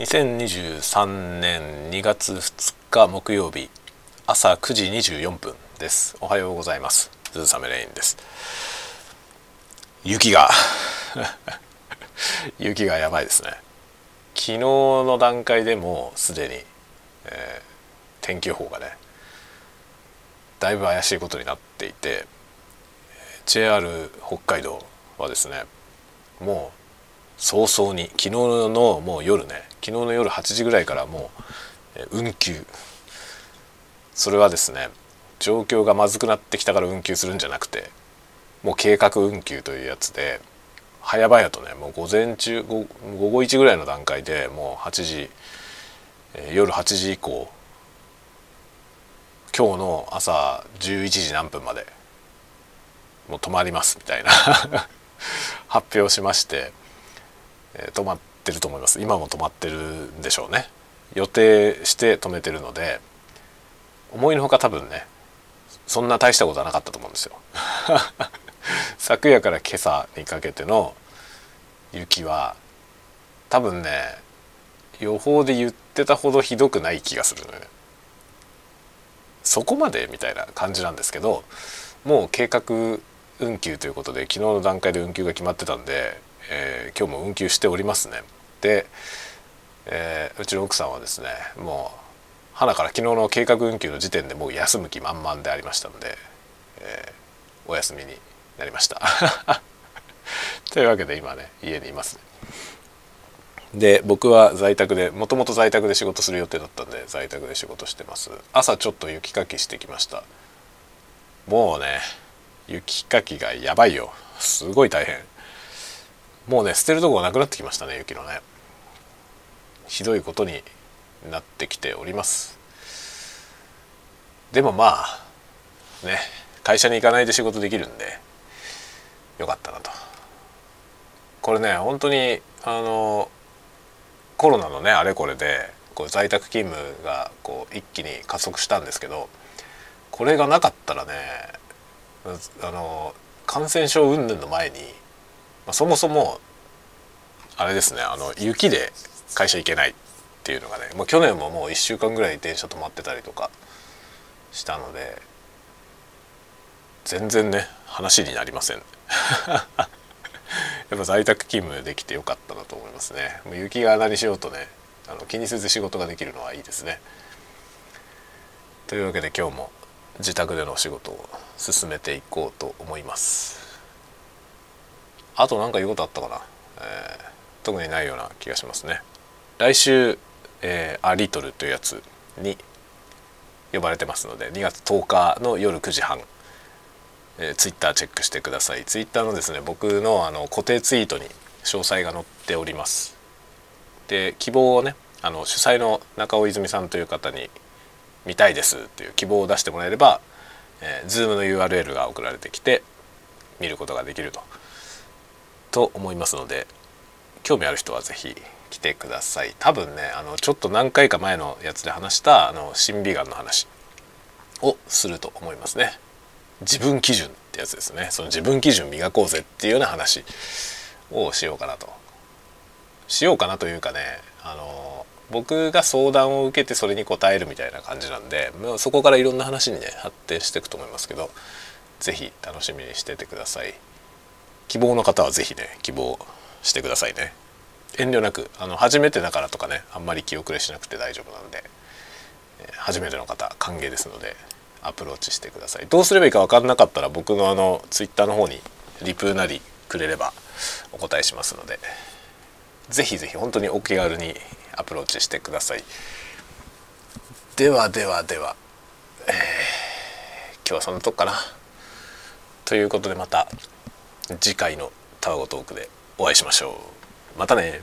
2023年2月2日木曜日朝9時24分です。おはようございます。ズーサメレインです。雪が。雪がやばいですね。昨日の段階でもうすでに、えー、天気予報がねだいぶ怪しいことになっていて JR 北海道はですねもう早々に。昨日のもう夜ね。昨日の夜8時ぐらいからもう運休。それはですね状況がまずくなってきたから運休するんじゃなくてもう計画運休というやつで早々とねもう午前中午後1ぐらいの段階でもう8時、夜8時以降今日の朝11時何分までもう止まりますみたいな。発表しまして、え、止まってると思います。今も止まってるんでしょうね。予定して止めてるので思いのほか多分ねそんな大したことはなかったと思うんですよ。昨夜から今朝にかけての雪は多分ね予報で言ってたほどひどくない気がするのよね。そこまでみたいな感じなんですけどもう計画運休ということで昨日の段階で運休が決まってたんで、えー、今日も運休しておりますね。で、えー、うちの奥さんはですねもう花から昨日の計画運休の時点でもう休む気満々でありましたので、えー、お休みになりました。というわけで今ね家にいますね。で僕は在宅でもともと在宅で仕事する予定だったんで在宅で仕事してます。朝ちょっと雪かきしてきました。もうね雪かきがやばいよ。すごい大変。もうね捨てるとこがなくなってきましたね雪のね。ひどいことになってきております。でもまあね会社に行かないで仕事できるんでよかったなと。これね本当にあのコロナのねあれこれでこう在宅勤務がこう一気に加速したんですけどこれがなかったらねあの感染症云々の前に、あ、そもそもあれですねあの雪で会社行けないっていうのがねもう去年ももう1週間ぐらい電車止まってたりとかしたので全然ね話になりません。やっぱ在宅勤務できてよかったなと思いますね。もう雪が何しようとねあの気にせず仕事ができるのはいいですね。というわけで今日も自宅でのお仕事を進めていこうと思います。あと何か言うことあったかな、えー、特にないような気がしますね。来週えー、アリトルというやつに呼ばれてますので2月10日の夜9時半、えー、ツイッターチェックしてください。ツイッターのですね僕のあの固定ツイートに詳細が載っております。で希望をねあの主催の中尾泉さんという方に見たいですっていう希望を出してもらえれば、えー、Zoom の URL が送られてきて見ることができると。と思いますので興味ある人は是非来てください。多分ねあのちょっと何回か前のやつで話したあの審美眼の話をすると思いますね。自分基準ってやつですね。その自分基準磨こうぜっていうような話をしようかなと。しようかなというかねあの僕が相談を受けてそれに答えるみたいな感じなんでそこからいろんな話にね発展していくと思いますけど是非楽しみにしててください。希望の方は是非ね希望してくださいね。遠慮なくあの初めてだからとかねあんまり気遅れしなくて大丈夫なんで、初めての方歓迎ですのでアプローチしてください。どうすればいいか分かんなかったら僕のあのツイッターの方にリプなりくれればお答えしますので是非是非本当にお気軽にアプローチしてください。ではではでは、えー、今日はそんなとこかな。ということでまた次回のタワゴトークでお会いしましょう。またね。